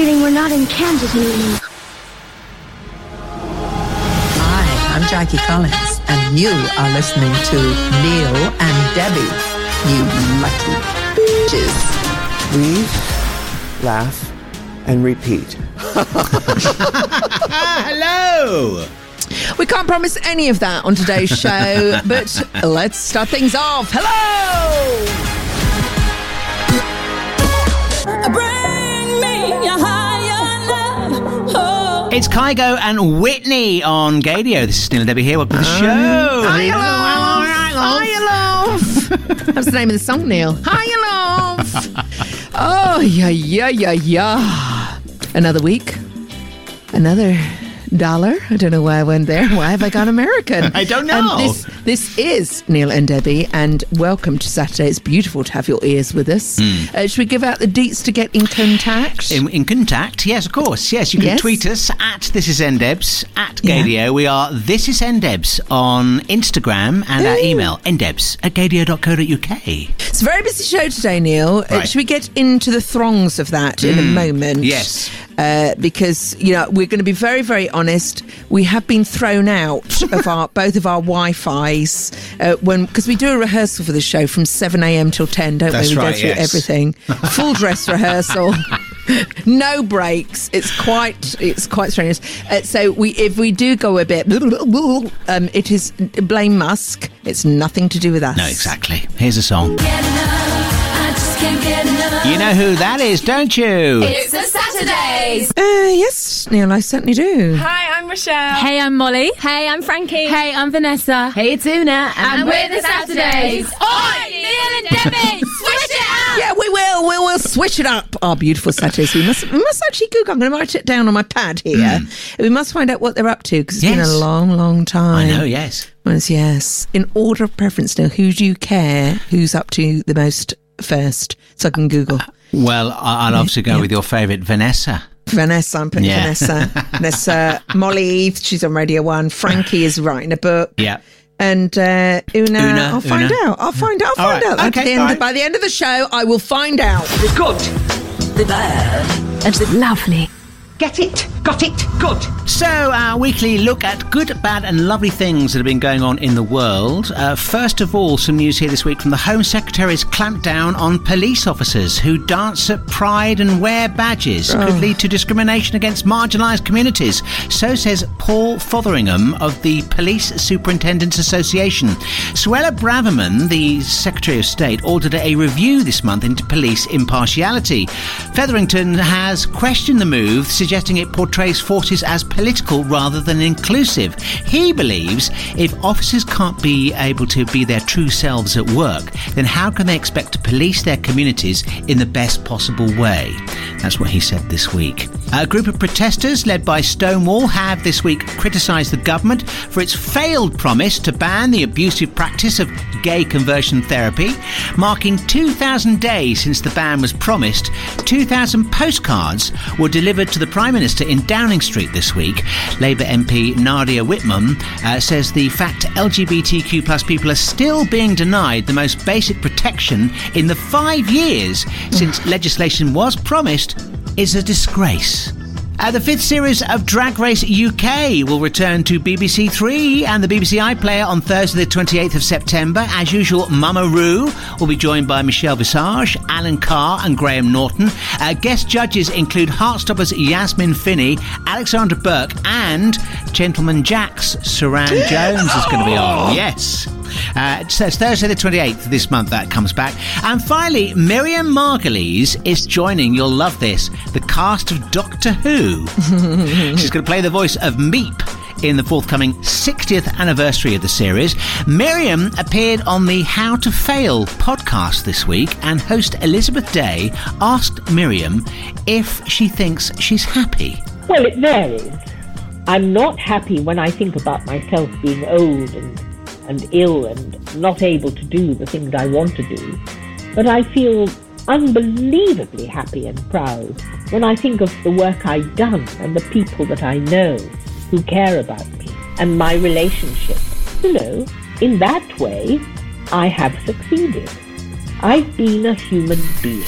feeling we're not in Kansas anymore. Hi, I'm Jackie Collins, and you are listening to Neil and Debbie. You lucky bitches. Breathe, laugh, and repeat. Hello. We can't promise any of that on today's show, but let's start things off. Hello! It's Kygo and Whitney on Gaydio. This is Neil and Debbie here. Welcome to the show. Hi, love. Hi, love. That's the name of the song, Neil. Hi, love. oh, yeah, yeah, yeah, yeah. Another week. Another dollar. I don't know why I went there. Why have I gone American? I don't know. Um, this, this is Neil and Debbie, and welcome to Saturday. It's beautiful to have your ears with us. Uh, should we give out the deets to get in contact? In, in contact, yes, of course. Yes, you can Yes. tweet us at This Is Ndebs, at Yeah. Gaydio. We are This Is Ndebs on Instagram and our email, ndebs at gaydio.co.uk. It's a very busy show today, Neil. Uh, should we get into the throngs of that in a moment? yes. Uh, because you know we're going to be very, very honest. We have been thrown out of our both of our Wi-Fi's uh, when because we do a rehearsal for the show from seven a.m. till ten, don't That's we? We right, go through yes. everything, full dress rehearsal. No breaks. It's quite. It's quite strenuous. Uh, so we, if we do go a bit, um, it is blame Musk. It's nothing to do with us. No, exactly. Here's a song. You know who that is, don't you? It's. Uh, yes, Neil, I certainly do. Hi, I'm Rochelle. Hey, I'm Molly. Hey, I'm Frankie. Hey, I'm Vanessa. Hey, it's Una. And, we're the Saturdays. Oi, Neil and Debbie, switch it up. Yeah, we will. We will switch it up. Our beautiful Saturdays. We must. We must actually Google. I'm going to write it down on my pad here. We must find out what they're up to because it's been Hmm. Yes. a long, long time. I know, yes. Yes, yes. In order of preference, now, who do you care? Who's up to the most first? So I can Google. Well, I- I'll obviously go with your favourite, Vanessa. Vanessa, I'm putting Yeah. Vanessa. Vanessa, Molly, Eve, she's on Radio One. Frankie is writing a book. Yeah. And uh, Una, Una, I'll find Una. out. I'll find out. I'll All find right. out. Okay, the end, all right. By the end of the show, I will find out. The good, the bad, and the Lovely. Get it, got it, good. So, our weekly look at good, bad, and lovely things that have been going on in the world. Uh, first of all, some news here this week from the Home Secretary's clampdown on police officers who dance at pride and wear badges could lead to discrimination against marginalised communities. So says Paul Fotheringham of the Police Superintendents Association. Suella Braverman, the Secretary of State, ordered a review this month into police impartiality. Fotheringham has questioned the move, suggesting it portrays forces as political rather than inclusive. He believes if officers can't be able to be their true selves at work, then how can they expect to police their communities in the best possible way? That's what he said this week. A group of protesters led by Stonewall have this week criticised the government for its failed promise to ban the abusive practice of gay conversion therapy. Marking 2,000 days since the ban was promised, 2,000 postcards were delivered to the Prime Minister in Downing Street this week. Labour MP Nadia Whittome uh, says the fact LGBTQ plus people are still being denied the most basic protection in the five years since legislation was promised is a disgrace. Uh, the fifth series of Drag Race UK will return to BBC Three and the BBC iPlayer on Thursday, the 28th of September. As usual, Mama Ru will be joined by Michelle Visage, Alan Carr, and Graham Norton. Uh, guest judges include Heartstoppers Yasmin Finney, Alexandra Burke, and Gentleman Jack's Suranne Jones is going to be on. Yes. Uh, so it's Thursday the 28th this month that comes back. And finally, Miriam Margolyes is joining, you'll love this, the cast of Doctor Who. She's going to play the voice of Meep in the forthcoming 60th anniversary of the series. Miriam appeared on the How to Fail podcast this week, and host Elizabeth Day asked Miriam if she thinks she's happy. Well, it varies. I'm not happy when I think about myself being old and, and ill and not able to do the things I want to do. But I feel unbelievably happy and proud when I think of the work I've done and the people that I know who care about me and my relationship. You know, in that way, I have succeeded. I've been a human being.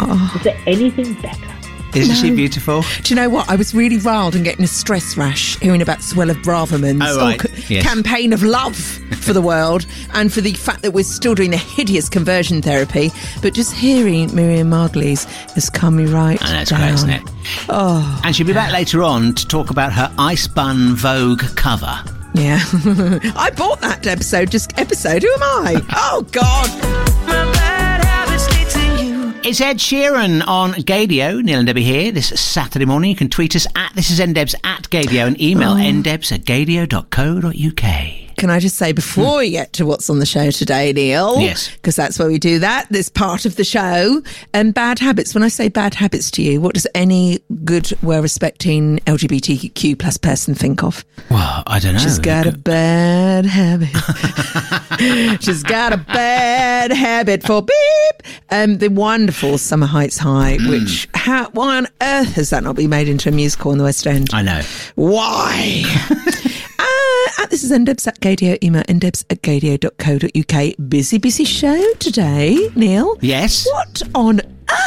Ah. Is there anything better? Isn't she beautiful? Do you know what? I was really riled and getting a stress rash hearing about Suella Braverman's Oh, right. c- Yes. campaign of love for the world and for the fact that we're still doing the hideous conversion therapy. But just hearing Miriam Margolyes has calmed me right I know, it's down. great, isn't it? Oh, And she'll be back later on to talk about her Ice Bun Vogue cover. yeah. I bought that episode, just episode. Who am I? Oh, God. It's Ed Sheeran on Gaydio. Neil and Debbie here this Saturday morning. You can tweet us at this is ndebs at Gaydio and email Oh. ndebs at gaydio.co.uk. Can I just say before we get to what's on the show today, Neil? Yes. Because that's where we do that. This part of the show. And bad habits. When I say bad habits to you, what does any good, well respecting LGBTQ plus person think of? Well, I don't know. She's got a bad habit. She's got a bad habit for beep. Um, the wonderful Summer Heights High, Hmm. which how, why on earth has that not been made into a musical in the West End? I know. Why? uh, this is ndebs at gaydio, email ndebs at gaydio.co.uk. Busy, busy show today, Neil. Yes. What on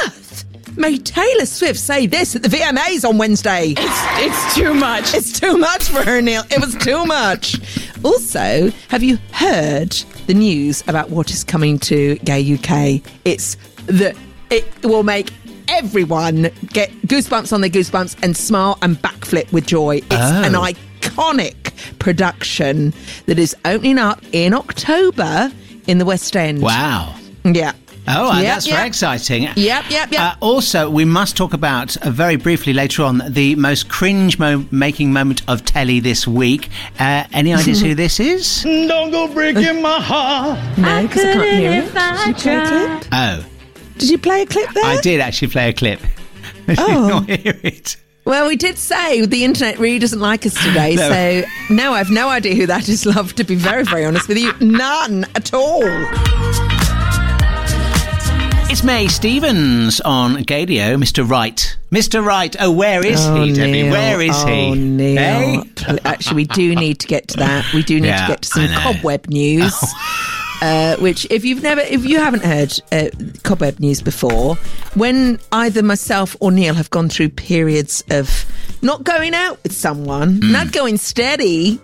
earth made Taylor Swift say this at the VMAs on Wednesday? It's, it's too much. It's too much for her, Neil. It was too much. Also, have you heard the news about what is coming to Gay UK? It's the it will make everyone get goosebumps on their goosebumps and smile and backflip with joy. It's Oh. an iconic production that is opening up in October in the West End. Wow. Yeah. Oh, Yep, that's yep. very exciting. Yep, yep, yep. Uh, also, we must talk about uh, very briefly later on the most cringe mo- making moment of telly this week. Uh, any ideas who this is? Don't go breaking my heart. No, because I, can't hear it. I Did you play a clip? Oh, Did you play a clip there? I did actually play a clip. I did Oh. not hear it. Well, we did say the internet really doesn't like us today, No. so no, I've no idea who that is, love, to be very, very honest with you. None at all. It's May Stevens on Gaydio, Mr. Wright. Mr. Wright. Oh, where is Oh, he, Debbie? Neil. Where is he? Oh, Neil. Hey? Actually, we do need to get to that. We do need Yeah, to get to some cobweb news. Oh. Uh, which, if you've never, if you haven't heard uh, cobweb news before, when either myself or Neil have gone through periods of not going out with someone, Hmm. not going steady,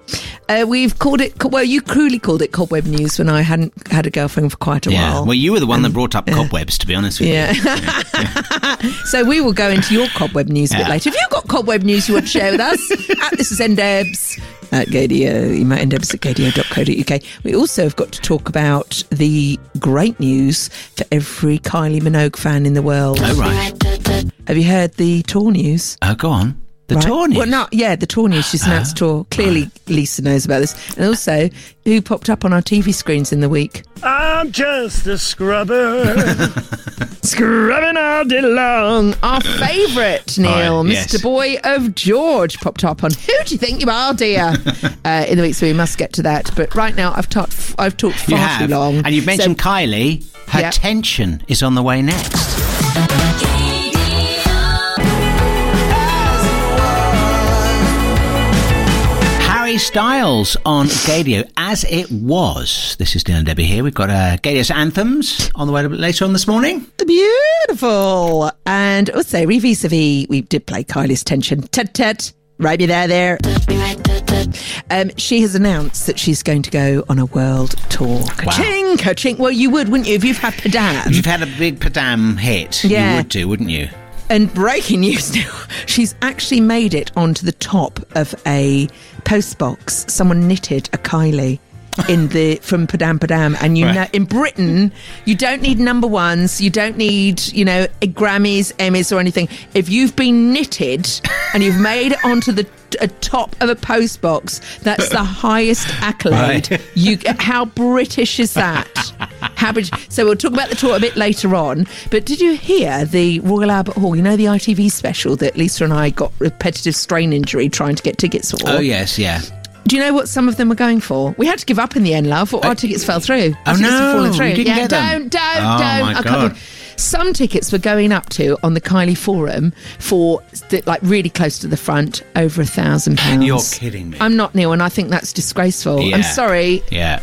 uh, we've called it. Well, you cruelly called it cobweb news when I hadn't had a girlfriend for quite a Yeah. while. Well, you were the one that brought up cobwebs, to be honest with Yeah. you. so we will go into your cobweb news a bit later. If you've got cobweb news you want to share with us, at this is ndebs at gaydio, end up at gaydio.co.uk. We also have got to talk about the great news for every Kylie Minogue fan in the world. Oh, right. Have you heard the tour news? Oh, go on. The Right. tour. Well, no, yeah, the tour news. She's announced tour. Clearly, Lisa knows about this. And also, who popped up on our TV screens in the week? I'm just a scrubber. Scrubbing all day long. Our favourite, Neil, Oh, Mr. yes. Boy of George, popped up on Who Do You Think You Are, Dear? uh, in the week, so we must get to that. But right now, I've talked, I've talked far You have. too long. And you've mentioned So- Kylie. Her Yeah. tension is on the way next. Harry Styles on Gaydio as it was. This is Dylan Debbie here. We've got uh, Gaydio's anthems on the way a bit later on this morning. Beautiful. And also, re vis a vis, we did play Kylie's tension. Tet tet. Right there, there. Um, she has announced that she's going to go on a world tour. Ka-ching, ka-ching. Well, you would, wouldn't you, if you've had Padam? If you've had a big Padam hit, Yeah. you would do, wouldn't you? And breaking news now, she's actually made it onto the top of a post box. Someone knitted a Kylie in the from Padam Padam, and you Right. know in Britain you don't need number ones, you don't need you know eh, Grammys, Emmys, or anything. If you've been knitted and you've made it onto the a top of a post box, that's the highest accolade. Right. You how British is that? How British? So we'll talk about the tour a bit later on. But did you hear the Royal Albert Hall? You know the ITV special that Lisa and I got repetitive strain injury trying to get tickets for. Oh, yes, yeah. Do you know what some of them were going for? We had to give up in the end, love. Our tickets fell through. Our Oh, tickets no, falling through. didn't yeah, get them? don't, don't, Oh, don't. my I can't God. Some tickets were going up to on the Kylie Forum for like really close to the front, over a thousand pounds. You're kidding me. I'm not Neil, and I think that's disgraceful. Yeah. I'm sorry. Yeah.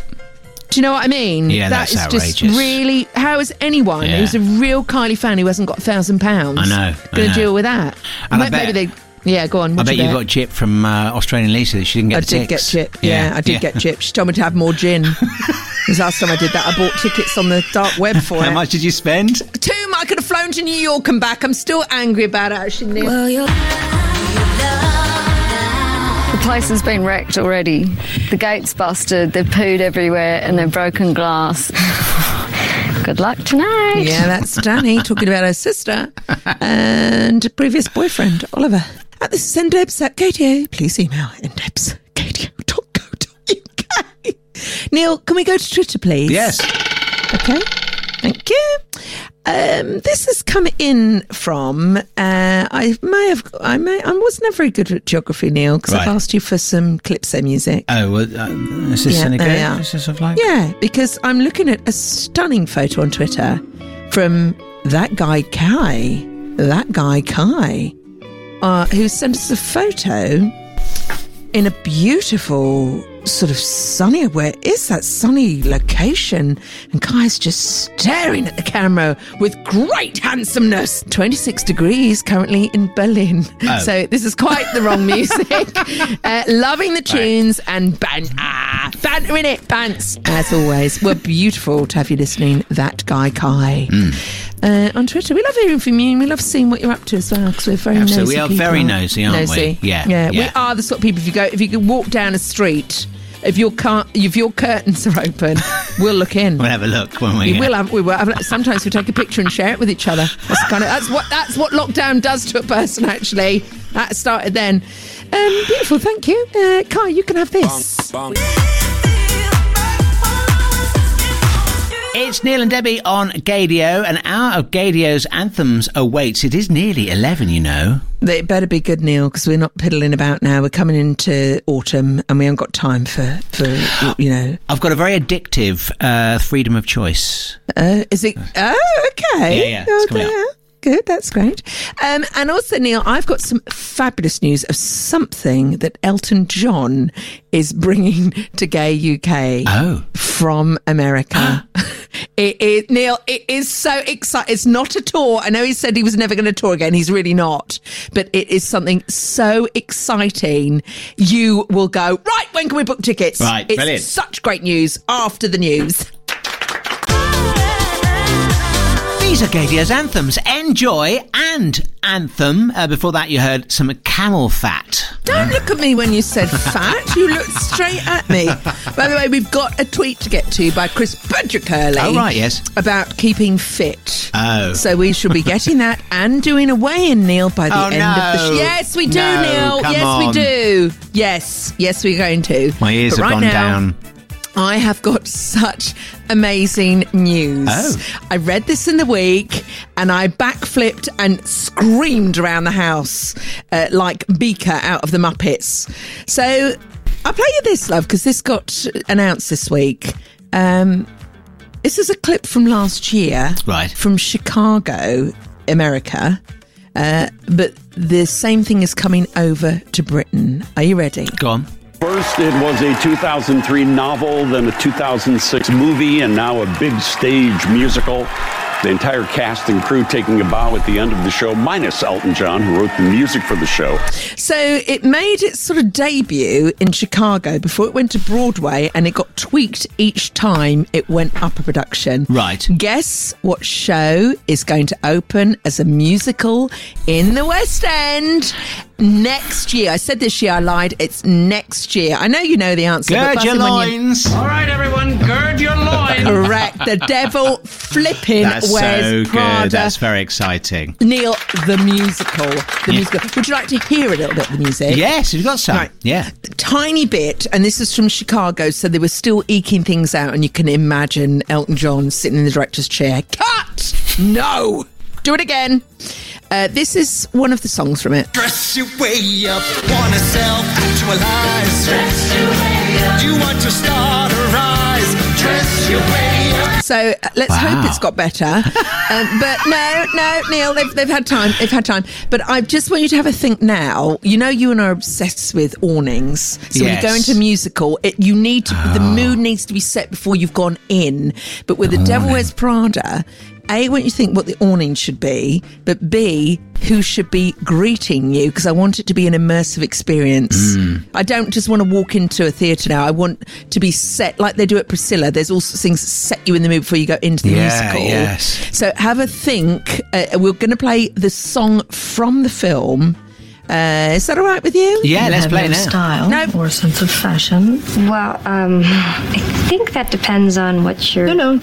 Do you know what I mean? Yeah, That that's is outrageous. just really. How is anyone Yeah. who's a real Kylie fan who hasn't got a thousand pounds? I know, Going to deal with that? And I bet- Maybe they. Yeah, go on. I bet you you get? got Chip from uh, Australian Lisa. She didn't get I the did get chip. Yeah, I did get chip. She told me to have more gin. Because last time I did that, I bought tickets on the dark web for How it. How much did you spend? Two. I could have flown to New York and back. I'm still angry about it. Actually, Neil. The place has been wrecked already. The gate's busted, they've pooed everywhere, and they've broken glass. Good luck tonight. Yeah, that's Dannii talking about her sister and previous boyfriend, Oliver. At this is ndebs at Gaydio. Please email ndebs at gaydio.co.uk. Neil, can we go to Twitter, please? Yes. Okay. Thank you. Um, this has come in from. Uh, I may have. I may. I was never very good at geography, Neil, because I've asked you for some Calypso music. Oh, well, uh, is this Yeah, good? Is this of like? Yeah, because I'm looking at a stunning photo on Twitter from that guy Kai, that guy Kai, uh, who sent us a photo in a beautiful sort of sunny. Where is that sunny location? And Kai's just staring at the camera with great handsomeness. 26 degrees currently in Berlin. Oh. So this is quite the wrong music. uh, loving the tunes and ban- ah, banter in it, pants. As always, we're beautiful to have you listening. That guy Kai. Uh, on Twitter, we love hearing from you. and We love seeing what you're up to as well because we're very Absolutely. nosy We are very nosy, aren't we? Nosy. Yeah, yeah, We are the sort of people. If you go, if you can walk down a street, if your car, if your curtains are open, we'll look in. We'll have a look when we. We will have. We will have. Sometimes we take a picture and share it with each other. That's kind of. That's what. That's what lockdown does to a person. Actually, that started then. Um, beautiful. Thank you, uh, Kai. You can have this. It's Neil and Debbie on Gaydio. An hour of Gaydio's anthems awaits. It is nearly 11, you know. It better be good, Neil, because we're not piddling about now. We're coming into autumn, and we haven't got time for for you know. I've got a very addictive uh, freedom of choice. Uh, is it? Oh, okay. Yeah, yeah, it's coming Okay. Good, that's great. Um, and also, Neil, I've got some fabulous news of something that Elton John is bringing to Gay UK oh. from America. it is, Neil, it is so exciting. It's not a tour. I know he said he was never going to tour again. He's really not. But it is something so exciting. You will go, right, when can we book tickets? Right, it's brilliant. such great news after the news. These are Gaydio's anthems. Enjoy and anthem. Uh, before that, you heard some camel fat. Don't look at me when you said fat. You looked straight at me. By the way, we've got a tweet to get to by Chris Budgercurley. Oh, right, yes. About keeping fit. Oh. So we should be getting that and doing a weigh-in, Neil, by the Oh, end of the no. show. Yes, we do, No, Neil. yes, on. we do. Yes, yes, we're going to. My ears But have right gone now, down. I have got such amazing news. Oh. I read this in the week and I backflipped and screamed around the house uh, like Beaker out of the Muppets. So I'll play you this, love, because this got announced this week. Um, this is a clip from last year. Right. From Chicago, America. Uh, but the same thing is coming over to Britain. Are you ready? Go on. First, it was a 2003 novel, then a 2006 movie, and now a big stage musical. The entire cast and crew taking a bow at the end of the show, minus Elton John, who wrote the music for the show. So it made its sort of debut in Chicago before it went to Broadway and it got tweaked each time it went up a production. Right. Guess what show is going to open as a musical in the West End next year? I said this year, I lied. It's next year. I know you know the answer. but Gird your buzz you- loins. All right, everyone, gird your loins. Correct. The devil flipping That's wears so Prada. good. That's very exciting. Neil, the musical. The Yeah. musical. Would you like to hear a little bit of the music? Yes, you've got some. Right. Yeah. tiny bit, and this is from Chicago, so they were still eking things out, and you can imagine Elton John sitting in the director's chair. Cut! No! Do it again. Uh, this is one of the songs from it. Dress your way up, wanna self actualize. Dress your way up. You want to start a rise. Dress your way up. So uh, let's Wow. hope it's got better. um, but no, no, Neil, they've, they've had time. They've had time. But I just want you to have a think now. You know, you and I are obsessed with awnings. So when you go into a musical, it, you need to, the mood needs to be set before you've gone in. But with The Devil Wears Prada, A, want you think what the awning should be, but B, who should be greeting you because I want it to be an immersive experience. I don't just want to walk into a theatre now. I want to be set like they do at Priscilla. There's also things that set you in the mood before you go into the Yeah, musical. yes. So have a think. Uh, we're going to play the song from the film. Uh, is that all right with you? Yeah, let's play it now. Style No. or sense of fashion. Well, um, I think that depends on what you're. No, no,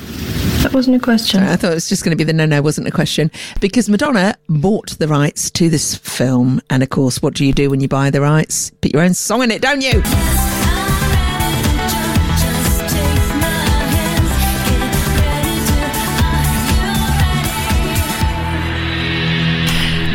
that wasn't a question. I thought it was just going to be the no, no, wasn't a question. Because Madonna bought the rights to this film. And of course, what do you do when you buy the rights? Put your own song in it, don't you?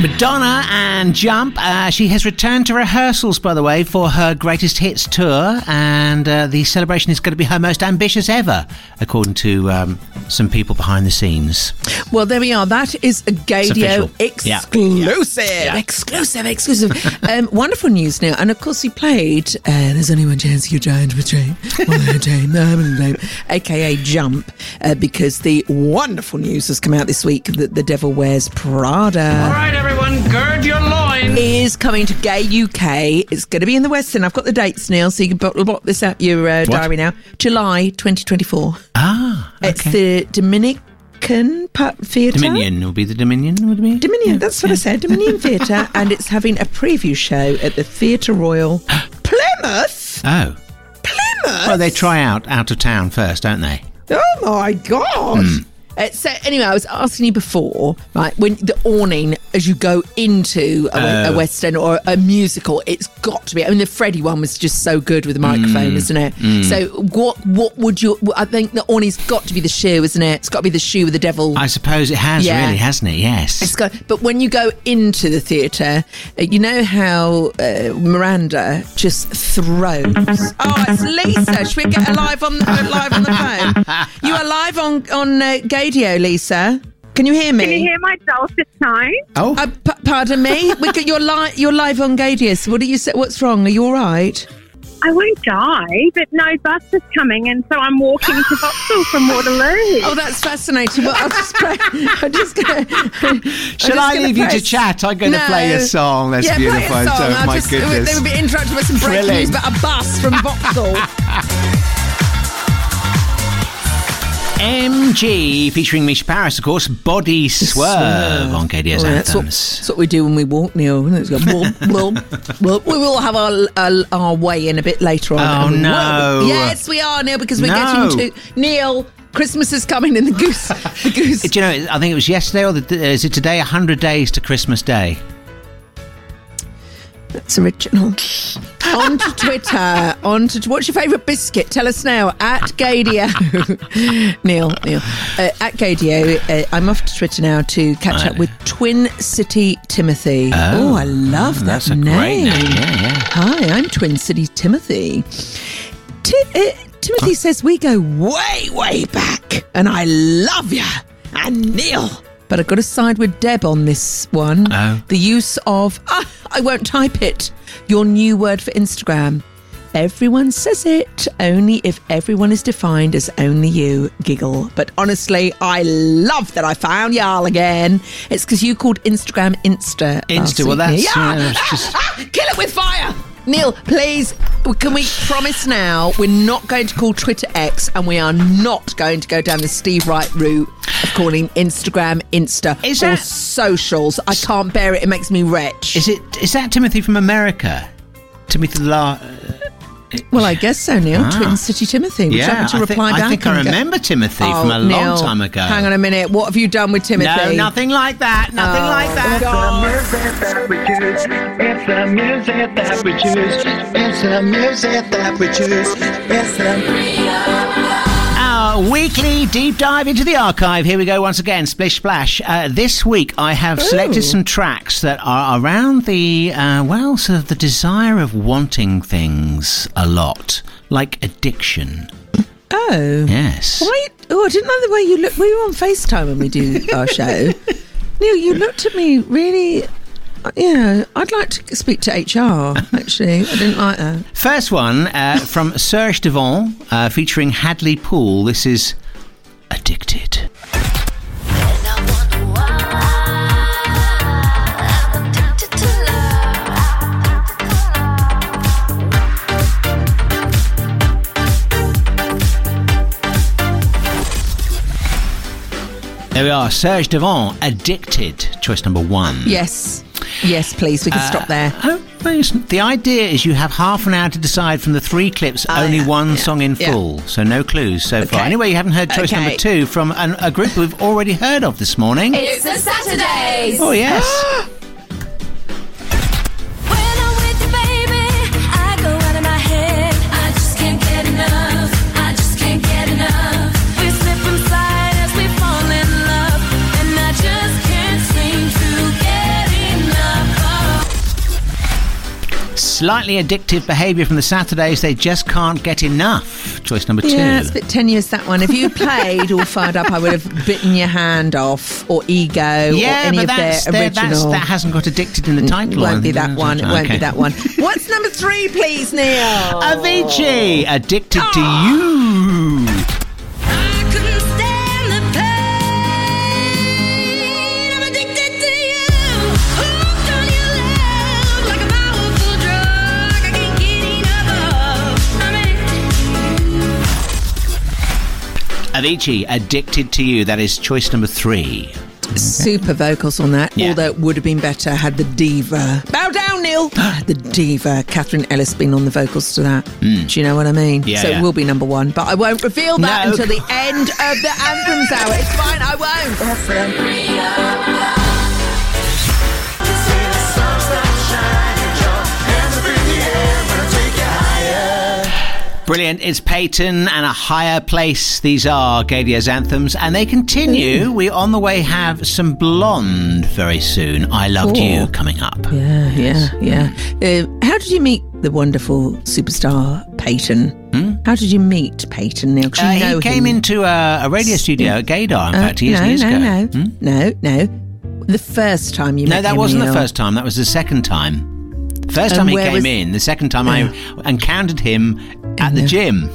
Madonna and Jump. Uh, she has returned to rehearsals, by the way, for her greatest hits tour, and uh, the celebration is going to be her most ambitious ever, according to um, some people behind the scenes. Well, there we are. That is a Gaydio official. Yeah. exclusive. Yeah. Exclusive, exclusive. um, wonderful news now. And of course, he played uh, There's Only One Chance You Giant with Jane. Well, Jane, Jane, aka Jump, uh, because the wonderful news has come out this week that The Devil Wears Prada. All right, everyone, gird your loins. is coming to Gay UK. It's going to be in the West End. I've got the dates, Neil, so you can block, block this out your uh, diary now. July 2024. Ah, It's the Dominican Pu- Theatre. Dominion will be the Dominion, would it be? Dominion, that's what I said. Dominion Theatre, and it's having a preview show at the Theatre Royal Plymouth. Oh. Plymouth. Well, they try out out of town first, don't they? Oh my god! Uh, so anyway, I was asking you before, right? When the awning, as you go into a, we- a Oh. West End or a musical, it's got to be. I mean, the Freddie one was just so good with the microphone, Mm, isn't it? mm. So what? What would you? I think the awning's got to be the shoe, isn't it? It's got to be the shoe with the devil. I suppose it has, Yeah. really, hasn't it? Yes. It's got, but when you go into the theatre, uh, you know how uh, Miranda just throws. Oh, it's Lisa. Should we get her live on uh, live on the phone? You are live on on uh, Gaydio, Lisa. Can you hear me? Can you hear my dulcet tone? Oh, uh, p- pardon me. We got, you're live. You're live on Gaydio. So what do you say? What's wrong? Are you all right? I won't die, but no bus is coming, and so I'm walking to Vauxhall from Waterloo. Oh, that's fascinating. Well, I'll just play. I'm just gonna. Shall I leave you to chat? I'm going to play a song. That's yeah, beautiful. Play a song. Oh, I'll my just, goodness. They would be interrupted by some breaking Thrilling. news about a bus from Vauxhall. MG featuring Misha Paris, of course. Body Swerve, on Gaydio Oh, that's, what, that's what we do when we walk, Neil. It's got blub, blub, blub. We will have our, our our way in a bit later on. Oh, no. will. Yes, we are, Neil, because we're No. getting to Neil. Christmas is coming, and the goose, the goose. Do you know, I think it was yesterday or the, is it today, 100 days to Christmas Day? That's original. On to Twitter. On to what's your favourite biscuit? Tell us now at Gaydio. Neil, Neil, uh, at Gaydio. Uh, I'm off to Twitter now to catch up with Twin City Timothy. Oh. Oh, I love that That's name. name, yeah, yeah. Hi, I'm Twin City Timothy. Ti- uh, Timothy says we go way, way back, and I love you. And Neil. But I've got to side with Deb on this one. Oh. The use of, ah, I won't type it, your new word for Instagram. Everyone says it, only if everyone is defined as only you. Giggle. But honestly, I love that I found y'all again. It's because you called Instagram Insta. Insta, well, that's, Yeah. uh, it's just- Kill it with fire! Neil, please, can we promise now we're not going to call Twitter X and we are not going to go down the Steve Wright route of calling Instagram Insta Is or that- socials. I can't bear it. It makes me wretch. Is it? Is that Timothy from America? Timothy La. Uh, Well, I guess so, Neil. Ah. Twin City Timothy. Would you Yeah, like me to I think- reply I back? think I and go- remember Timothy Oh, from a long time ago. Hang on a minute. What have you done with Timothy? No, nothing like that. Nothing Oh, like that. that we choose. It's the music that we choose. It's the music that we choose. It's the Our weekly deep dive into the archive. Here we go once again. Splish splash. Uh, this week I have selected some tracks that are around the uh, well, sort of the desire of wanting things a lot, like addiction. Oh. Yes. Why? Oh, I didn't like the way you looked. We were on FaceTime when we do our show. Neil, you looked at me really. Know, I'd like to speak to HR. Actually, I didn't like that. First one uh, from Serge Devant uh, featuring Hadley Poole. This is Addicted. There we are, Serge Devant, Addicted, choice number one. Yes, yes, please. We can Uh, stop there. Oh, listen, the idea is you have half an hour to decide from the three clips, only one song in yeah. full. So no clues so far. Anyway, you haven't heard choice Okay. number two from an, a group we've already heard of this morning. It's the Saturdays. Oh, yes. Slightly addictive behaviour from the Saturdays. They just can't get enough. Choice number two. Yeah, it's a bit tenuous that one. If you played all fired up, I would have bitten your hand off, or ego, yeah, or any but of their original. that hasn't got addicted in the title. It won't be that one. It won't be that one. What's number three, please, Neil? Avicii, addicted to you. Avicii, addicted to you. That is choice number three. Super vocals on that, Yeah. although it would have been better had the diva. Bow down, Neil! the diva, Catherine Ellis, been on the vocals to that. Hmm. Do you know what I mean? Yeah, so yeah. it will be number one, but I won't reveal that No. until the end of the anthems hour. It's fine, I won't. Brilliant. It's Peyton and a higher place. These are Gaydio's anthems, and they continue. We on the way have some blonde very soon. I loved you coming up. Yeah, yeah, yeah. Uh, how did you meet the wonderful superstar Peyton? How did you meet Peyton, Neil? Hmm? Uh, he came him. into a, a radio studio at Gaydar, in Uh, fact, years no, years no, ago. no, no, no. The first time you No, that wasn't the first time. That was the second time. First And time he came was- in. The second time I encountered him at the gym.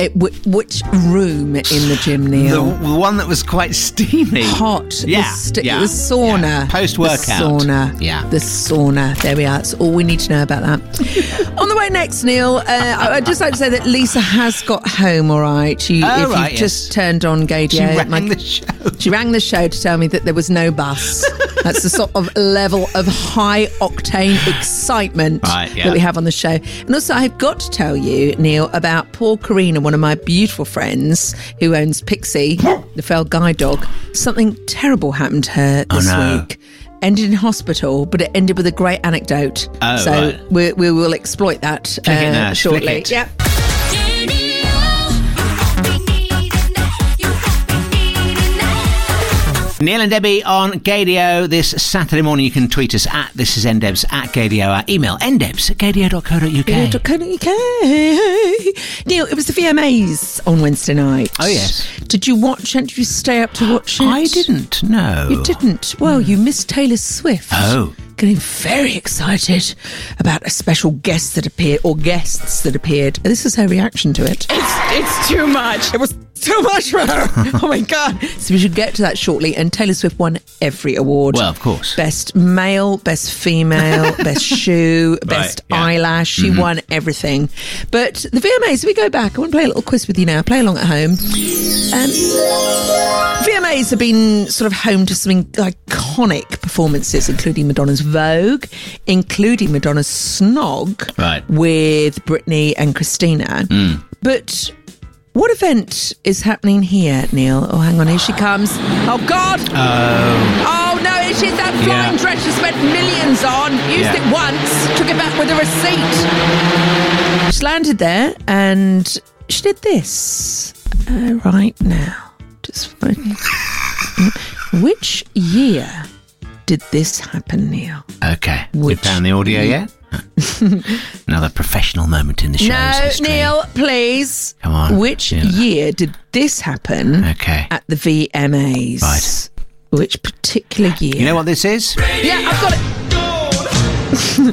It, wh- which room in the gym, Neil? the one that was quite steamy. Hot. Yeah, The, st- yeah, the sauna. yeah. Post-workout. The sauna. Yeah. The sauna. There we are. That's all we need to know about that. On the way next, Neil, uh, I- I'd just like to say that Lisa has got home all right. She, Oh, if right, you've just turned on Gaydio, She rang the show. She rang the show to tell me that there was no bus. That's the sort of level of high octane excitement Right, yeah. that we have on the show. And also, I've got to tell you, Neil, about poor Karina, one of my beautiful friends who owns Pixie, the feral guide dog. Something terrible happened to her Oh, this no. week. Ended in hospital, but it ended with a great anecdote. Oh, so right. we, we will exploit that uh, shortly. Yep. Neil and Debbie on Gaydio this Saturday morning. You can tweet us at this is ndebs at Gaydio. Our email ndebs at gaydio.co.uk. UK. Neil, it was the VMAs on Wednesday night. Oh, yes. Did you watch it? Did you stay up to watch it? I didn't, no. You didn't? Well, you missed Taylor Swift. Oh. Getting very excited about a special guest that appeared, or guests that appeared. This is her reaction to it. It's, it's too much. It was too much for her. oh my God. So we should get to that shortly. And Taylor Swift won every award. Well, of course. Best male, best female, best shoe, best yeah. eyelash. She Mhm. won everything. But the VMAs, we go back. I want to play a little quiz with you now. Play along at home. Um, VMAs have been sort of home to some iconic performances, including Madonna's Vogue, including Madonna's Snog Right. with Britney and Christina. Mm. But what event is happening here, Neil? Oh, hang on, here she comes. Oh, God! Oh. Oh no, she's that flying Yeah. dress she spent millions on, used Yeah. it once, took it back with a receipt. She landed there and she did this uh, right now. Just Which year did this happen, Neil? Okay. Which you found the audio yet? Another professional moment in the show's no, history. Neil, please. Come on, Which Neil. year did this happen? Okay. At the VMAs. Right. Which particular year? You know what this is? Yeah, I've got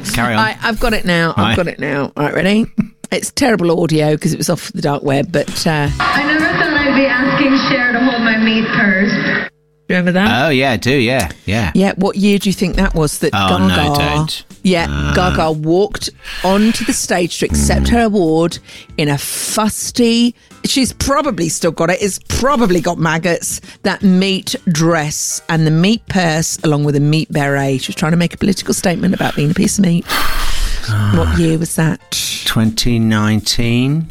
it. Carry on. I, I've got it now. Right. I've got it now. All right, ready? It's terrible audio because it was off the dark web, but uh, I never thought I'd be asking Cher to hold my meat purse. Remember that? Oh yeah, I do yeah, yeah. Yeah, what year do you think that was that Oh, no, Gaga? don't. Yeah, Ah. Gaga walked onto the stage to accept her award in a fusty. She's probably still got it. It's probably got maggots. That meat dress and the meat purse, along with a meat beret. She was trying to make a political statement about being a piece of meat. what year was that? 2019.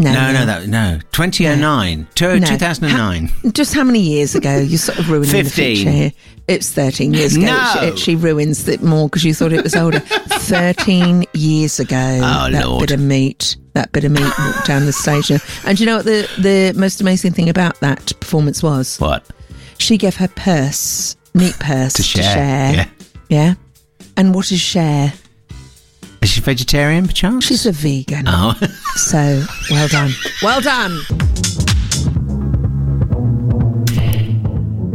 No, no, no. no, that, no. 2009. Two- No. 2009. Just how many years ago? You sort of ruining 15. the future here. It's 13 years ago. No. It actually ruins it more because you thought it was older. 13 years ago. Oh, that Lord. bit of meat. That bit of meat walked down the stage. And do you know what the, the most amazing thing about that performance was? What? She gave her purse, meat purse, To to share, share. yeah. Yeah. And what is share? Is she vegetarian, perchance? She's a vegan. Oh. So well done. Well done.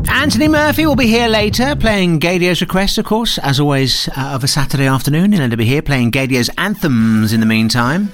Anthony Murphy will be here later, playing Gaydio's request, of course, as always, uh, of a Saturday afternoon. He'll be here playing Gaydio's anthems in the meantime.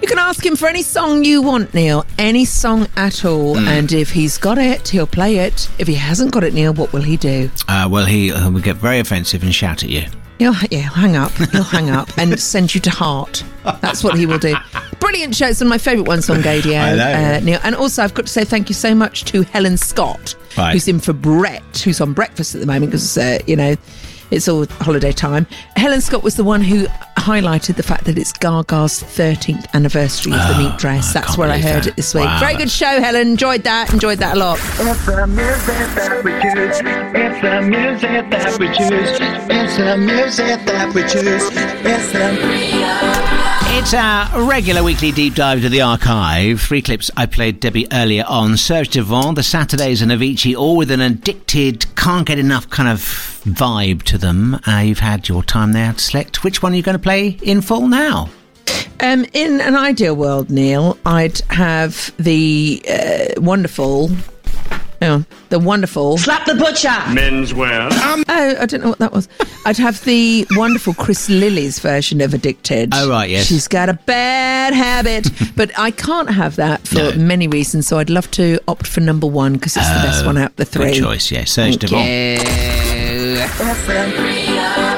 You can ask him for any song you want, Neil. Any song at all. Hmm. And if he's got it, he'll play it. If he hasn't got it, Neil, what will he do? Uh, well, he uh, will get very offensive and shout at you. He'll, yeah, he'll hang up. He'll hang up and send you to heart. That's what he will do. Brilliant show. It's one of my favourite ones on Gaydio, uh, Neil. And also, I've got to say thank you so much to Helen Scott, Right. who's in for Brett, who's on breakfast at the moment because, uh, you know, it's all holiday time. Helen Scott was the one who highlighted the fact that it's Gaga's 13th anniversary of the Oh, meat dress. I That's where I heard that. it this week. Wow, Very good show, Helen. Enjoyed that. Enjoyed that a lot. It's the music that we choose. It's the music that we choose. It's the music that we choose. It's the. It's our regular weekly deep dive to the archive. Three clips I played Debbie earlier on Serge Devant, The Saturdays, and Avicii, all with an addicted, can't get enough kind of vibe to them. Uh, you've had your time there to select. Which one are you going to play in full now? Um, in an ideal world, Neil, I'd have the uh, wonderful. Oh, the wonderful. Slap the butcher. Menswear. Um, oh, I don't know what that was. I'd have the wonderful Chris Lilley's version of Addicted. Oh, right, yes. She's got a bad habit, but I can't have that for many reasons. So I'd love to opt for number one because it's the best oh, one out of the three. Good choice, yeah. Serge Thank Devant. you.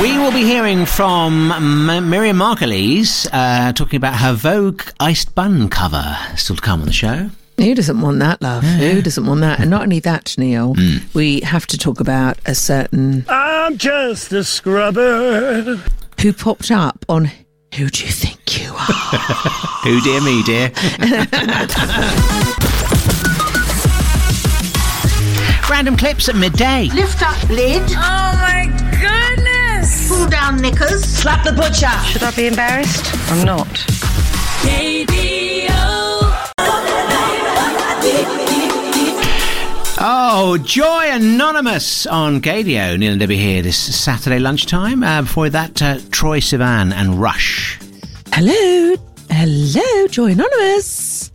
We will be hearing from M- Miriam Margolyes uh, talking about her Vogue iced bun cover. Still to come on the show. Who doesn't want that, love? Who doesn't want that? And not only that, Neil, Hmm. we have to talk about a certain I'm just a scrubber. who popped up on Who Do You Think You Are? Who dear me, dear. Random clips at midday. Lift up lid. Oh my goodness! Pull down knickers. Slap the butcher. Should I be embarrassed? I'm not. Oh, Joy Anonymous on Gaydio. Neil and Debbie here this Saturday lunchtime. Uh, before that, uh, Troye Sivan and Rush. Hello, hello, Joy Anonymous.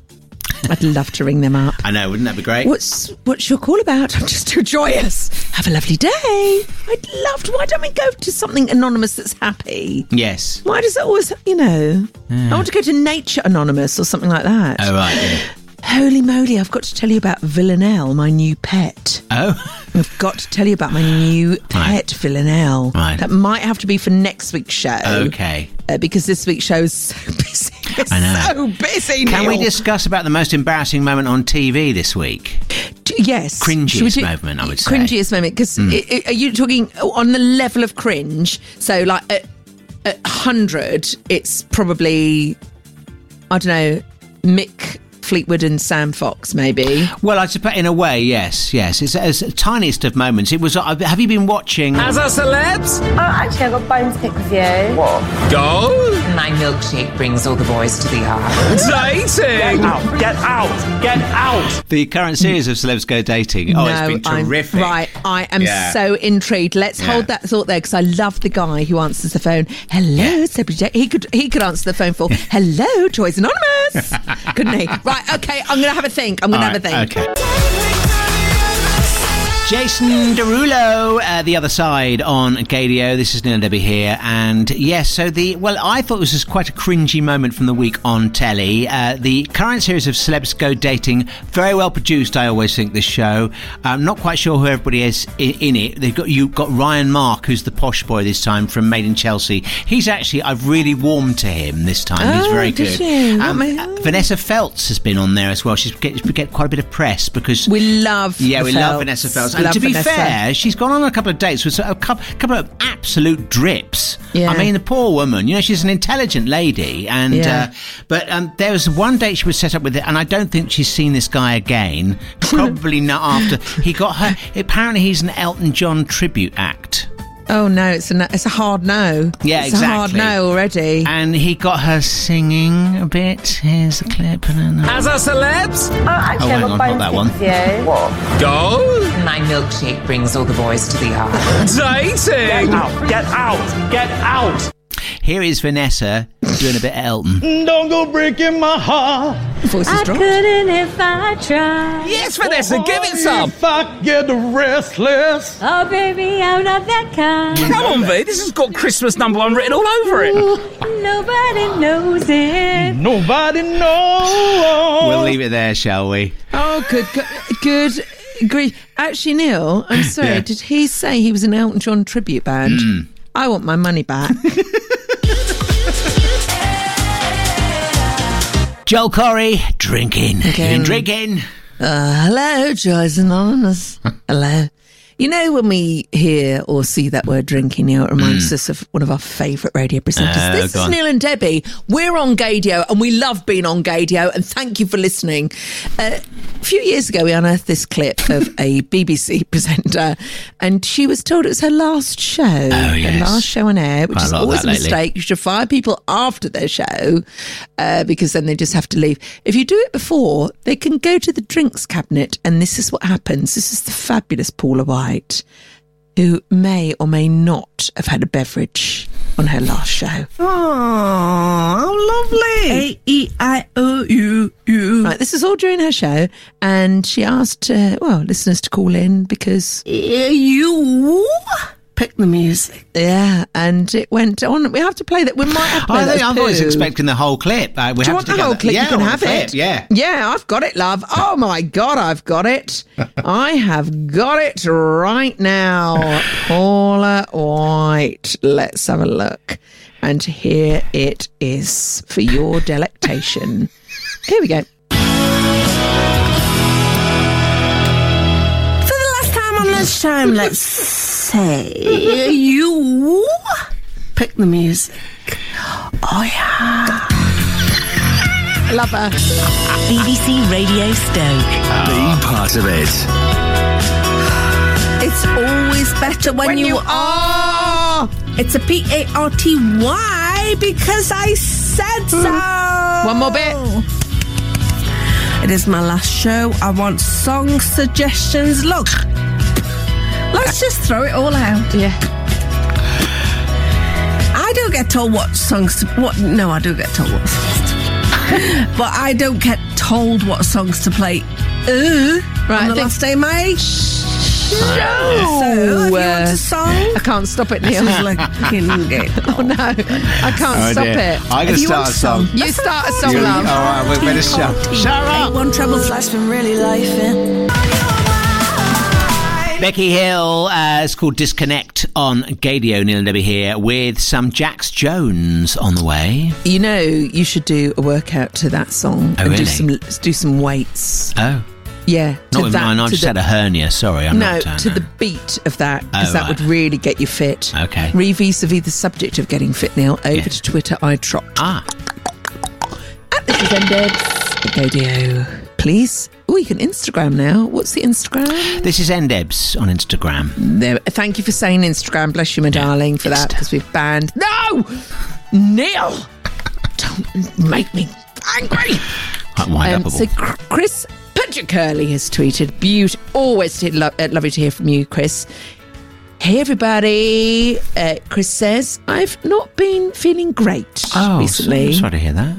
I'd love to ring them up. I know, wouldn't that be great? What's what's your call about? I'm just too joyous. Have a lovely day. I'd love to. Why don't we go to something anonymous that's happy? Yes. Why does it always, you know? Yeah. I want to go to Nature Anonymous or something like that. Oh, right. Yeah. Holy moly, I've got to tell you about Villanelle, my new pet. Oh. I've got to tell you about my new pet, Villanelle. Right. That might have to be for next week's show. Okay. Uh, because this week's show is so busy. I know. so busy. Can we discuss about the most embarrassing moment on TV this week? D- Yes. Cringiest do- moment, I would say. Cringiest moment. Because Mm. are you talking on the level of cringe? So, like, at, at 100, it's probably, I don't know, Mick Fleetwood and Sam Fox, maybe. Well, I suppose in a way, yes, yes. It's as tiniest of moments. It was. Uh, have you been watching? As our celebs? Oh, actually, I've got bone to pick with you. What? Go! My milkshake brings all the boys to the yard. Dating! Get out! Get out! Get out! The current series of celebs go dating. Oh, it's No, been I'm- terrific. right, I am Yeah. so intrigued. Let's Yeah. hold that thought there because I love the guy who answers the phone. Hello, celebrity. He could he could answer the phone for Hello, Toys Anonymous. Couldn't he? Right. Okay. I'm going to have a think. I'm going to have a think. Okay. Jason Derulo, uh, the other side on Gaydio. This is Neil Debbie here, and yes, so the well, I thought this was quite a cringy moment from the week on telly. Uh, the current series of Celebs Go Dating, very well produced. I always think this show. I'm not quite sure who everybody is in, in it. They've got you've got Ryan Mark, who's the posh boy this time from Made in Chelsea. He's actually I've really warmed to him this time. He's Oh, very did good. Um, uh, Vanessa Feltz has been on there as well. She's get, get quite a bit of press because We love. yeah, we love Vanessa Feltz. And to be Vanessa. fair, she's gone on a couple of dates with a couple, couple of absolute drips. Yeah. I mean, the poor woman. You know, she's an intelligent lady, and Yeah. uh, but um, there was one date she was set up with, it, and I don't think she's seen this guy again. Probably not after he got her. Apparently, he's an Elton John tribute act. Oh no, it's a no- it's a hard no. Yeah, it's a hard no already. And he got her singing a bit. Here's the clip. And then, As our celebs? Oh, actually, Oh, hang I've on, got not that one. pick with you. What? Go! My milkshake brings all the boys to the yard. Dating! Get out! Get out! Get out! Here is Vanessa doing a bit of Elton. Don't go breaking my heart. Voice is I dropped. couldn't if I tried. Yes, Vanessa, give it some! If I get restless. Oh, baby, I'm not that kind. Come on, V, this has got Christmas number one written all over it. Nobody knows it. Nobody knows. We'll leave it there, shall we? Oh, good, good, good grief. Actually, Neil, I'm sorry. Yeah. Did he say he was an Elton John tribute band? Hmm. I want my money back. Joel Corry, drinking. Okay. Been drinking. Uh, hello, Joyce Anonymous. hello. You know, when we hear or see that word drinking, you know, it reminds us of one of our favourite radio presenters. Oh, this is on. Neil and Debbie. We're on Gaydio and we love being on Gaydio and thank you for listening. Uh, a few years ago, we unearthed this clip of a BBC presenter and she was told it was her last show. Oh, Her last show on air, which Quite is of always a lately. mistake. You should fire people after their show uh, because then they just have to leave. If you do it before, they can go to the drinks cabinet, and this is what happens. This is the fabulous Paula White, who may or may not have had a beverage on her last show. Oh, how lovely. A E I O U U. Right, this is all during her show, and she asked, uh, well, listeners to call in because You pick the music. yeah, and it went on. We have to play that. We might have to play I that think I was poo. expecting the whole clip. Uh, we Do you have want to the whole clip? Yeah, you can have the clip, it. Yeah. Yeah, I've got it, love. Oh my God, I've got it. I have got it right now. Paula White. Let's have a look. And here it is for your delectation. Here we go. For the last time on this show, let's say you pick the music. Oh, yeah. Love her. BBC Radio Stoke. Be part of it. It's always better when, When you are. It's a P A R T Y because I said so. Mm. One more bit. It is my last show. I want song suggestions. Look, let's just throw it all out. Yeah. I don't get told what songs to what. No, I do get told what songs to but I don't get told what songs to play. Ooh, Right, on the last day of my show. So, if you want uh, a song, I can't stop it, Neil. This is like fucking gay. oh no, I can't Oh, stop dear. it. I can If you start a song. You start a song, You- love. all right, we better shut. Shut up. One treble flash been really life in. Becky Hill, uh, it's called Disconnect on Gaydio. Neil and Debbie here with some Jax Jones on the way. You know, you should do a workout to that song Oh, and do some do some weights. Oh, Yeah, not with that, mine. I've just the- had a hernia. Sorry, I'm no, not. uh, to no. the beat of that because Oh, that right. would really get you fit. Okay. Re vis-a-vis the subject of getting fit, Neil. Over Yeah. to Twitter, I trot. Ah, This is ended. Gaydio, please. Oh, you can Instagram now. What's the Instagram? This is Ndebs on Instagram. There, thank you for saying Instagram. Bless you, my darling, for that because we've banned. No, Neil, don't make me angry. Wind Um, so Chris Patrick Curley has tweeted, "Beauty, always lo- uh, lovely to hear from you, Chris." Hey everybody, uh, Chris says, I've not been feeling great Oh, recently. so- sorry to hear that.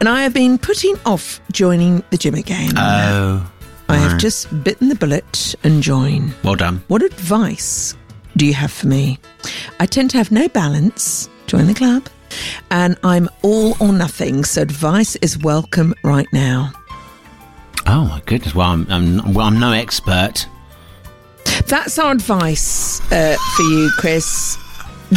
And I have been putting off joining the gym again. Oh. I have just bitten the bullet and joined. Well done. What advice do you have for me? I tend to have no balance. Join the club. And I'm all or nothing, so advice is welcome right now. Oh my goodness. Well, I'm, I'm well, I'm no expert. That's our advice uh, for you, Chris.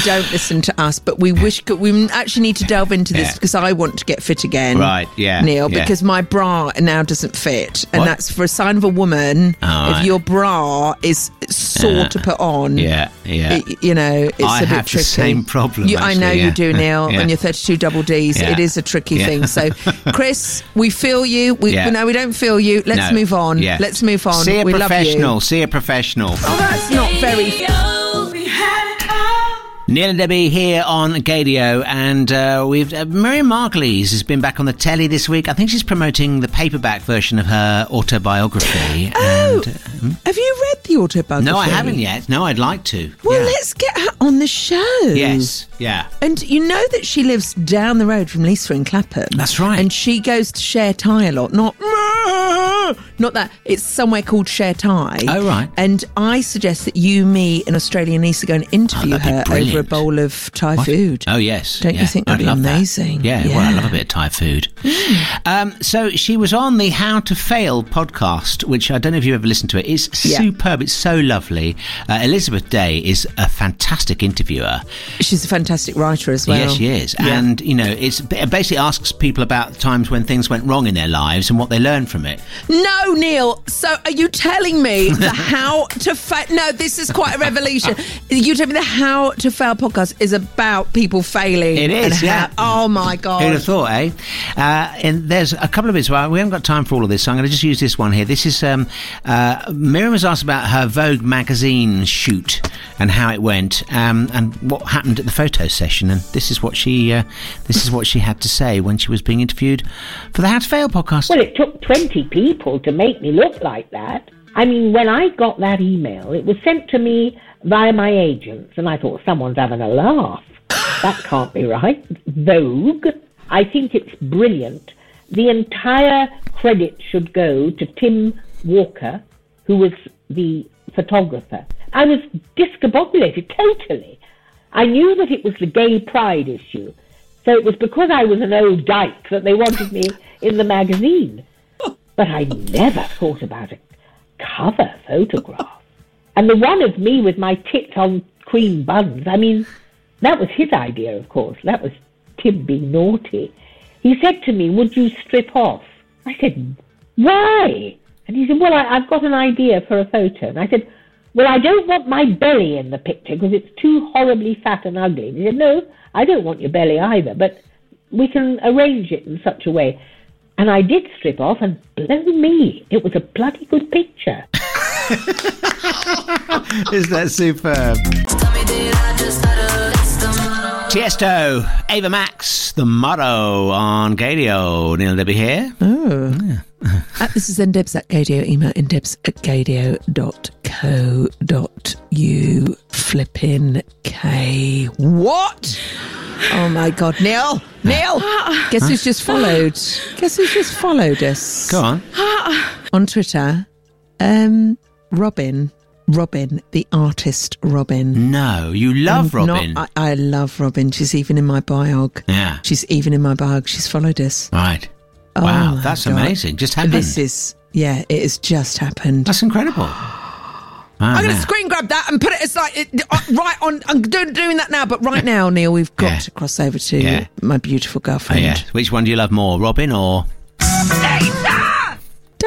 Don't listen to us, but we wish we actually need to delve into this Yeah. because I want to get fit again. Right, yeah, Neil, yeah. because my bra now doesn't fit, and What? that's for a sign of a woman. Oh, if right. your bra is sore Yeah. to put on, Yeah, yeah. it- you know, it's I a bit have the tricky. same problem, You, I know yeah. you do, Neil, Yeah. and your 32 double Ds. Yeah. It is a tricky Yeah. thing. So, Chris, we feel you. We Yeah. no, we don't feel you. Let's No. move on. Yeah. Let's move on. See a we love professional. you. See a professional. Oh, that's not very. Neil and Debbie here on Gaydio, and uh, we've uh, Miriam Margolyes has been back on the telly this week. I think she's promoting the paperback version of her autobiography. Oh, and, uh, hmm? have you read the autobiography? no, I haven't yet. No, I'd like to. Well, yeah. let's get her on the show. Yes, yeah. And you know that she lives down the road from Lisa in Clapham. That's right. And she goes to Share Tie a lot. Not, not that. It's somewhere called Share Tie. Oh, right. And I suggest that you, me, and Australian Lisa go and interview Oh, her over a bowl of Thai What? food. Oh yes, Don't you think that'd I'd be love that. amazing? Yeah, well, I love a bit of Thai food. Um, so she was on the How to Fail podcast, which I don't know if you ever listened to it. It's Yeah. superb. It's so lovely. Uh, Elizabeth Day is a fantastic interviewer. She's a fantastic writer as well. Yes, she is. Yeah. And, you know, it's, it basically asks people about times when things went wrong in their lives and what they learned from it. No, Neil. So are you telling me the how to fail? No, this is quite a revolution. You tell me the how to fail podcast is about people failing. It is, and how- yeah. oh my god. Who'd have thought, eh? Uh, and there's a couple of bits. Well, we haven't got time for all of this, so I'm going to just use this one here. This is um, uh, Miriam was asked about her Vogue magazine shoot and how it went, um, and what happened at the photo session. And this is what she uh, this is what she had to say when she was being interviewed for the How to Fail podcast. Well, it took 20 people to make me look like that. I mean, when I got that email, it was sent to me via my agents, and I thought someone's having a laugh. That can't be right. Vogue. I think it's brilliant. The entire credit should go to Tim Walker, who was the photographer. I was discombobulated totally. I knew that it was the gay pride issue, so it was because I was an old dyke that they wanted me in the magazine. But I never thought about a cover photograph. And the one of me with my tits on cream buns, I mean, that was his idea, of course. That was Tim being naughty. He said to me, Would you strip off? I said, Why? And he said, Well, I, I've got an idea for a photo. And I said, Well, I don't want my belly in the picture because it's too horribly fat and ugly. And he said, No, I don't want your belly either, but we can arrange it in such a way. And I did strip off, and blow me, it was a bloody good picture. Is that superb? Tiesto, Ava Max, the motto on Gaydio. Neil Debbie here. Oh. Uh, this is ndebs at gaydio. Email ndebs at gaydio.co.u. Flipping K. What? Oh my God. Neil! Neil! Guess who's just followed? Guess who's just followed us? Go on. On Twitter. Um, Robyn. Robyn, the artist Robyn. No, you love I'm not- Robyn. I, I love Robyn. She's even in my biog. Yeah. She's even in my biog. She's followed us. Right. Oh wow, that's God. amazing. Just happened. This is, yeah, it has just happened. That's incredible. I'm going to screen grab that and put it. It's like it, uh, right on. I'm doing, doing that now, but right now, Neil, we've got Yeah. to cross over to Yeah. my beautiful Oh, girlfriend. yeah. Which one do you love more, Robyn or?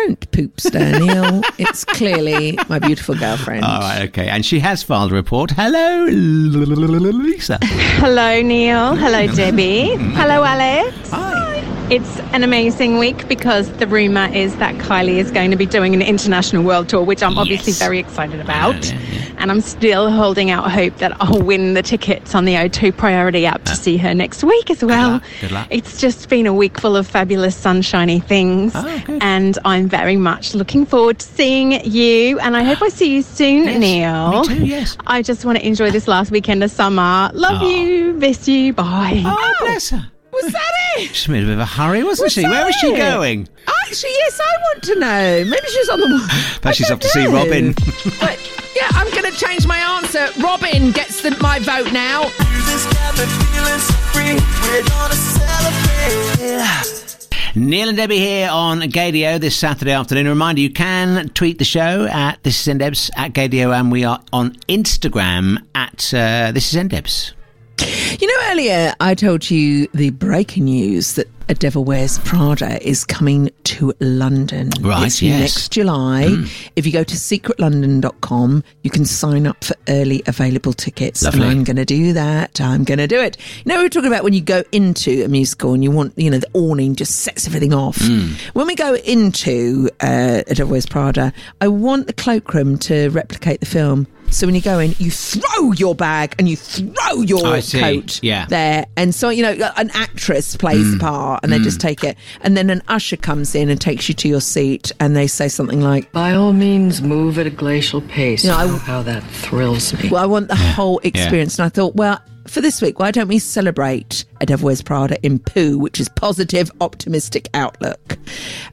Don't poop stir, Neil. it's clearly my beautiful girlfriend. All right, okay. And she has filed a report. Hello, Lisa. Hello, Neil. Hello, Debbie. Mm-hmm. Hello, Alex. Hi. It's an amazing week because the rumour is that Kylie is going to be doing an international world tour, which I'm obviously very excited about. And I'm still holding out hope that I'll win the tickets on the O2 Priority app to ah. see her next week as well. Good luck. It's just been a week full of fabulous sunshiny things. Oh, and I'm very much looking forward to seeing you. And I hope I see you soon, Neil. Me too, yes. I just want to enjoy this last weekend of summer. Love Oh. you. Miss you. Bye. Oh, bless her. Was that it? She's made a bit of a hurry, wasn't she? Where was she it? going? Actually, yes, I want to know. Maybe she's on the. But she's off to see. Robyn. But yeah, I'm going to change my answer. Robyn gets the, my vote now. Neil and Debbie here on Gaydio this Saturday afternoon. A reminder you can tweet the show at This Is NDebs at Gaydio, and we are on Instagram at uh, This Is NDebs. You know, earlier I told you the breaking news that A Devil Wears Prada is coming to London. Right, It's yes. Next July. If you go to secretlondon.com, you can sign up for early available tickets. Lovely. And I'm going to do that. I'm going to do it. You know, we were talking about when you go into a musical and you want, you know, the awning just sets everything off. When we go into uh, A Devil Wears Prada, I want the cloakroom to replicate the film. So when you go in, you throw your bag and you throw your I coat Yeah. there. And so, you know, an actress plays the mm. part and they just mm. take it. And then an usher comes in and takes you to your seat and they say something like, By all means, move at a glacial pace. You know, I- oh, how that thrills me. Well, I want the whole experience. And I thought, well, for this week, why don't we celebrate A Devil Wears Prada in poo, which is positive, optimistic outlook?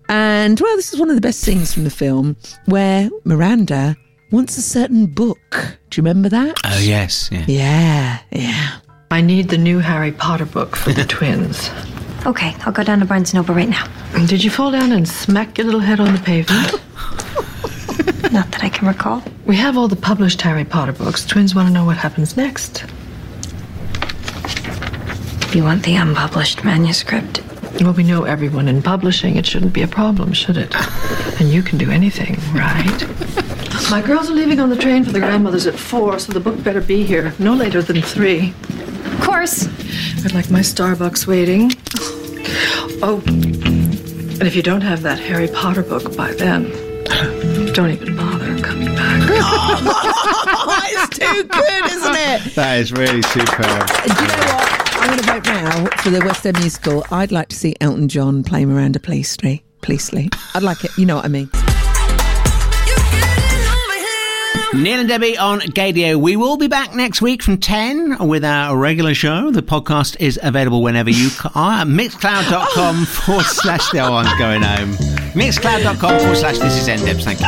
And, well, this is one of the best scenes from the film where Miranda wants a certain book. Do you remember that? Oh, yes. Yeah. Yeah, yeah. I need the new Harry Potter book for the twins. Okay, I'll go down to Barnes Noble right now. Did you fall down and smack your little head on the pavement? Not that I can recall. We have all the published Harry Potter books. Twins want to know what happens next. You want the unpublished manuscript? Well, we know everyone in publishing. It shouldn't be a problem, should it? And you can do anything, right? My girls are leaving on the train for the grandmother's at four, so the book better be here no later than three. Of course. I'd like my Starbucks waiting. Oh, and if you don't have that Harry Potter book by then, don't even bother coming back. it's too good, isn't it? That is really superb. Uh, do you know what? I'm going to vote now for the West End musical. I'd like to see Elton John play Miranda Priestly. Priestly. I'd like it. You know what I mean. Neil and Debbie on Gaydio. We will be back next week from 10 with our regular show. The podcast is available whenever you are. Mixcloud.com forward slash. Oh, I'm going home. Mixcloud.com forward slash. This is NDebs. Thank you.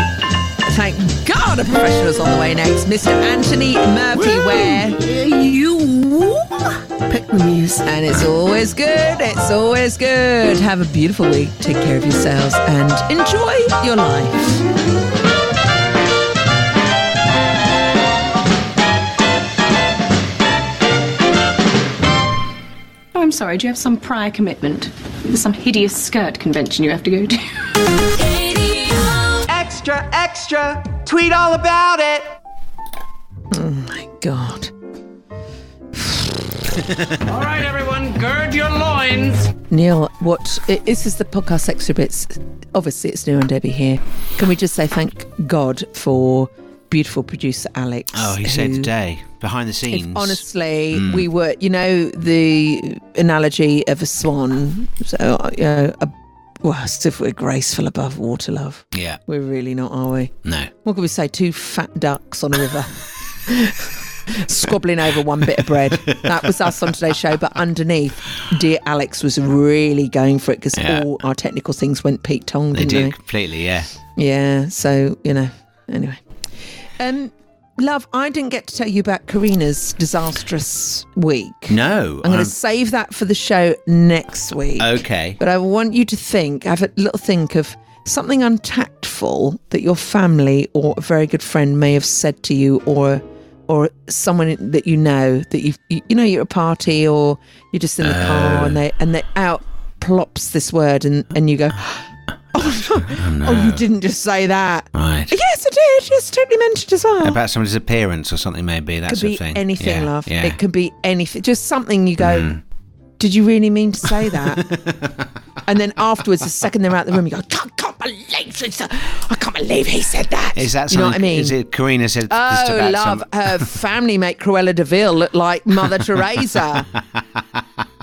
Thank God a professional's on the way next. Mr. Anthony Murphy, where you pick the music. And it's always good. It's always good. Have a beautiful week. Take care of yourselves and enjoy your life. Sorry. Do you have some prior commitment? There's some hideous skirt convention you have to go to. Extra, extra, tweet all about it. Oh my God. All right, everyone, gird your loins. Neil, what? i- This is the podcast extra bits. Obviously, it's Neil and Debbie here. Can we just say thank God for beautiful producer Alex? Oh, he saved the day behind the scenes. honestly, Mm. we were, you know, the analogy of a swan. So, uh, you know, a, well, as if we're graceful above water, love. Yeah. We're really not, are we? No. What can we say? Two fat ducks on a river. Squabbling over one bit of bread. That was us on today's show. But underneath, dear Alex was really going for it because Yeah. all our technical things went Pete Tong, They didn't did they? completely, yeah. Yeah. So you know. Anyway, um, love, I didn't get to tell you about Karina's disastrous week. No. I'm going to save that for the show next week. Okay. But I want you to think, have a little think of something untactful that your family or a very good friend may have said to you or or someone that you know that you've, you you know you're at a party or you're just in the car and they and they out plops this word and and you go Oh, oh, no, oh you didn't just say that Right. yes I did yes totally meant it as well About somebody's appearance or something, maybe. That could sort be of thing. anything Yeah, love Yeah. it could be anything just something you go hmm. did you really mean to say that And then afterwards, the second they're out of the room, you go, I can't, can't believe it's, I can't believe he said that. Is that you know what I mean? Is it Karina said Oh, love. some? Her family mate Cruella de Vil looked like Mother Teresa.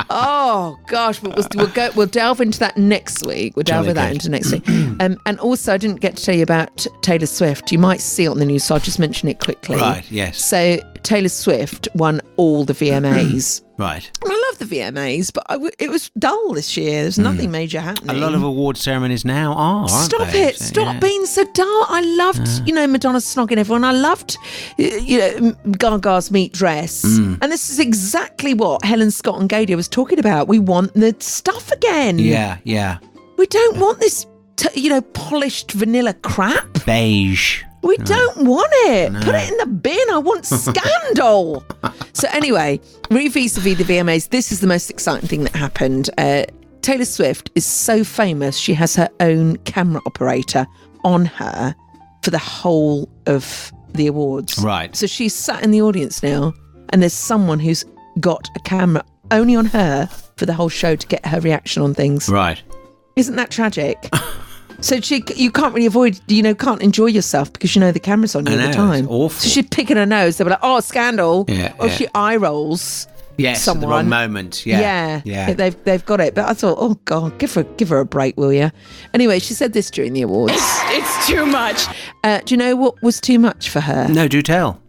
Oh gosh, but we'll, we'll go. We'll delve into that next week. We'll delve Jolly with that into next week. Um, and also, I didn't get to tell you about Taylor Swift. You might see it on the news, so I'll just mention it quickly. Right, yes. So Taylor Swift won all the VMAs. Right. And I love the VMAs, but I w- it was dull this year. There's nothing major happening. Hmm. A lot of award ceremonies now are. Stop it! So, Stop yeah. being so dull. I loved, you know, Madonna snogging everyone. I loved, you know, Gaga's meat dress. Mm. And this is exactly what Helen Scott and Gaydio was talking about. We want the stuff again. Yeah, yeah. We don't want this, t- you know, polished vanilla crap. Beige. We don't want it. Put it in the bin. I want scandal. so anyway, vis-a-vis the VMAs, this is the most exciting thing that happened. Uh, Taylor Swift is so famous; she has her own camera operator on her for the whole of the awards. Right. So she's sat in the audience now, and there's someone who's got a camera only on her for the whole show to get her reaction on things. Right. Isn't that tragic? so she, you can't really avoid, you know, can't enjoy yourself because you know the camera's on you I all know, the it's time. awful. So she's picking her nose. They'll be like, "Oh, scandal!" Yeah, or yeah. she eye rolls. Yes, at the someone. wrong moment. Yeah. yeah, Yeah. They've they've got it. But I thought, oh god, give her give her a break, will you? Anyway, she said this during the awards. It's too much. Uh, do you know what was too much for her? No, do tell.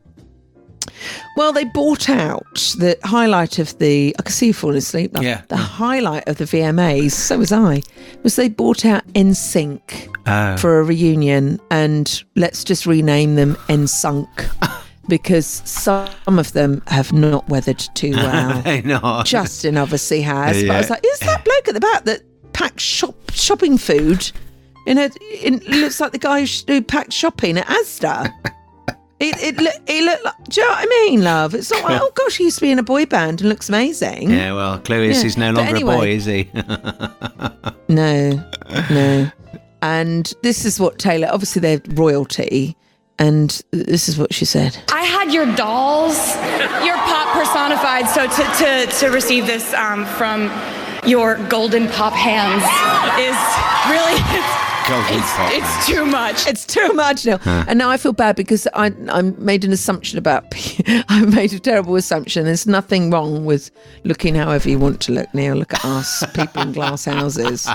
Well, they bought out the highlight of the. I can see you falling asleep. Yeah. The highlight of the VMAs, so was I, was they bought out NSYNC Oh. for a reunion, and let's just rename them NSUNK. Because some of them have not weathered too well. they not. Justin obviously has. But I was like, who's that bloke at the back that packs shop shopping food? You know, it looks like the guy who packed shopping at Asda. It, it, look, it looked like, do you know what I mean, love? It's not like, oh gosh, he used to be in a boy band and looks amazing. Yeah, well, clue is Yeah, he's no but longer anyway. a boy, is he? No, no. And this is what Taylor, obviously they're royalty, and this is what she said. I had your dolls, your pop personified. So to, to, to receive this um, from your golden pop hands is really Golden it's, it's too much. It's too much now. Huh. And now I feel bad because I I made an assumption about I made a terrible assumption. There's nothing wrong with looking however you want to look, Neil. Look at us, people in glass houses.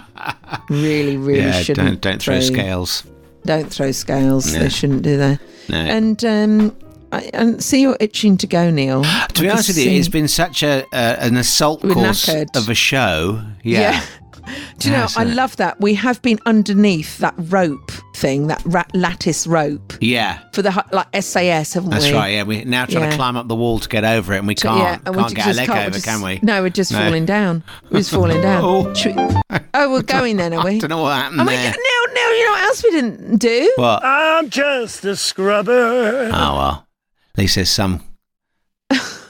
Really, really yeah, shouldn't don't don't throw scales. Don't throw scales. No. They shouldn't do that. No. And um I, and see you're itching to go, Neil. To be honest with you, it's been such a uh, an assault We're course knackered. of a show. Yeah. Do you know, Yes, I love that. We have been underneath that rope thing, that rat- lattice rope Yeah. for the hu- like SAS, haven't That's we? right. Yeah, we're now trying Yeah. to climb up the wall to get over it, and we So, can't. yeah, and we can't get just our leg can't- over, we're just- can we? No, we're just No. falling down. We're just falling down. Oh. Should we- oh, we're going then, are we? I Don't know what happened Oh my there. No, no, you know what else we didn't do? What? I'm just a scrubber. Oh well, at least there's some.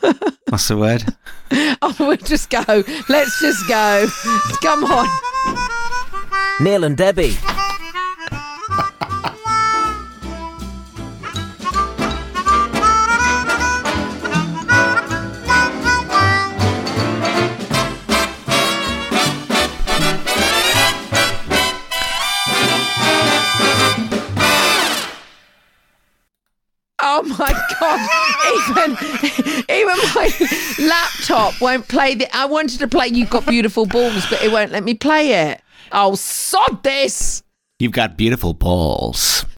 What's the word? Oh, we'll just go. Let's just go. Come on. Neil and Debbie. Oh my god! Even even my laptop won't play the. I wanted to play "You've Got Beautiful Balls," but it won't let me play it. Oh, sod this! You've got beautiful balls.